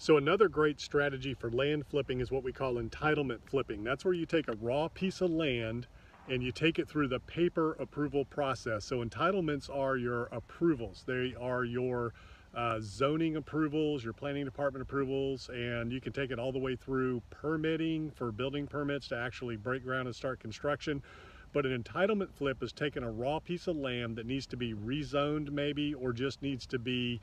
So another great strategy for land flipping is what we call entitlement flipping. That's where you take a raw piece of land and you take it through the paper approval process. So entitlements are your approvals. They are your uh, zoning approvals, your planning department approvals, and you can take it all the way through permitting for building permits to actually break ground and start construction. But an entitlement flip is taking a raw piece of land that needs to be rezoned maybe, or just needs to be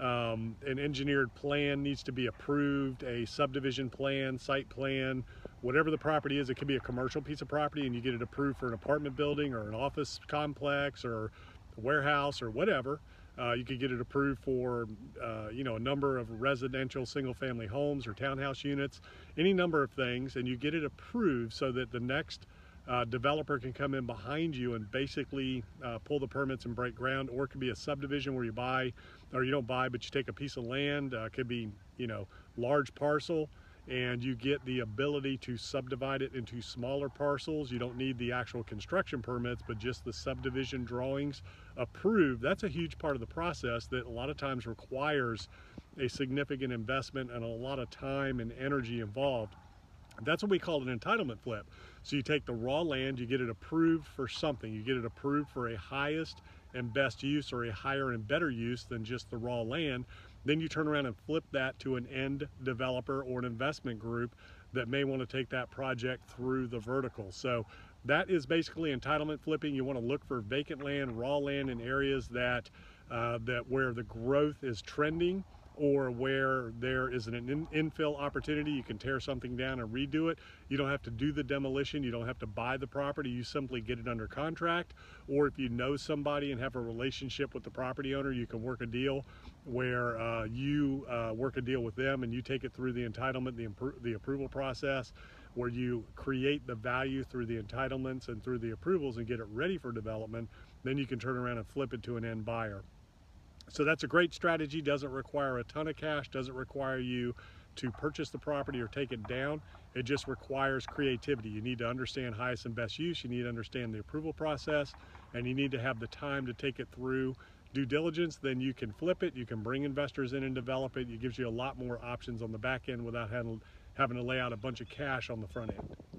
um, an engineered plan needs to be approved, a subdivision plan, site plan, whatever the property is. It could be a commercial piece of property and you get it approved for an apartment building or an office complex or a warehouse or whatever. Uh, you could get it approved for, uh, you know, a number of residential single family homes or townhouse units, any number of things, and you get it approved so that the next uh, developer can come in behind you and basically uh, pull the permits and break ground or it could be a subdivision where you buy or you don't buy but you take a piece of land uh, could be you know large parcel and you get the ability to subdivide it into smaller parcels. You don't need the actual construction permits but just the subdivision drawings approved. That's a huge part of the process that a lot of times requires a significant investment and a lot of time and energy involved that's what we call an entitlement flip. So you take the raw land, you get it approved for something. You get it approved for a highest and best use or a higher and better use than just the raw land. Then you turn around and flip that to an end developer or an investment group that may want to take that project through the vertical. So that is basically entitlement flipping. You want to look for vacant land, raw land in areas that, uh, that where the growth is trending or where there is an in infill opportunity, you can tear something down and redo it. You don't have to do the demolition. You don't have to buy the property. You simply get it under contract. Or if you know somebody and have a relationship with the property owner, you can work a deal where uh, you uh, work a deal with them and you take it through the entitlement, the, the approval process, where you create the value through the entitlements and through the approvals and get it ready for development. Then you can turn around and flip it to an end buyer. So that's a great strategy, doesn't require a ton of cash, doesn't require you to purchase the property or take it down. It just requires creativity. You need to understand highest and best use, you need to understand the approval process, and you need to have the time to take it through due diligence, then you can flip it, you can bring investors in and develop it. It gives you a lot more options on the back end without having, to lay out a bunch of cash on the front end.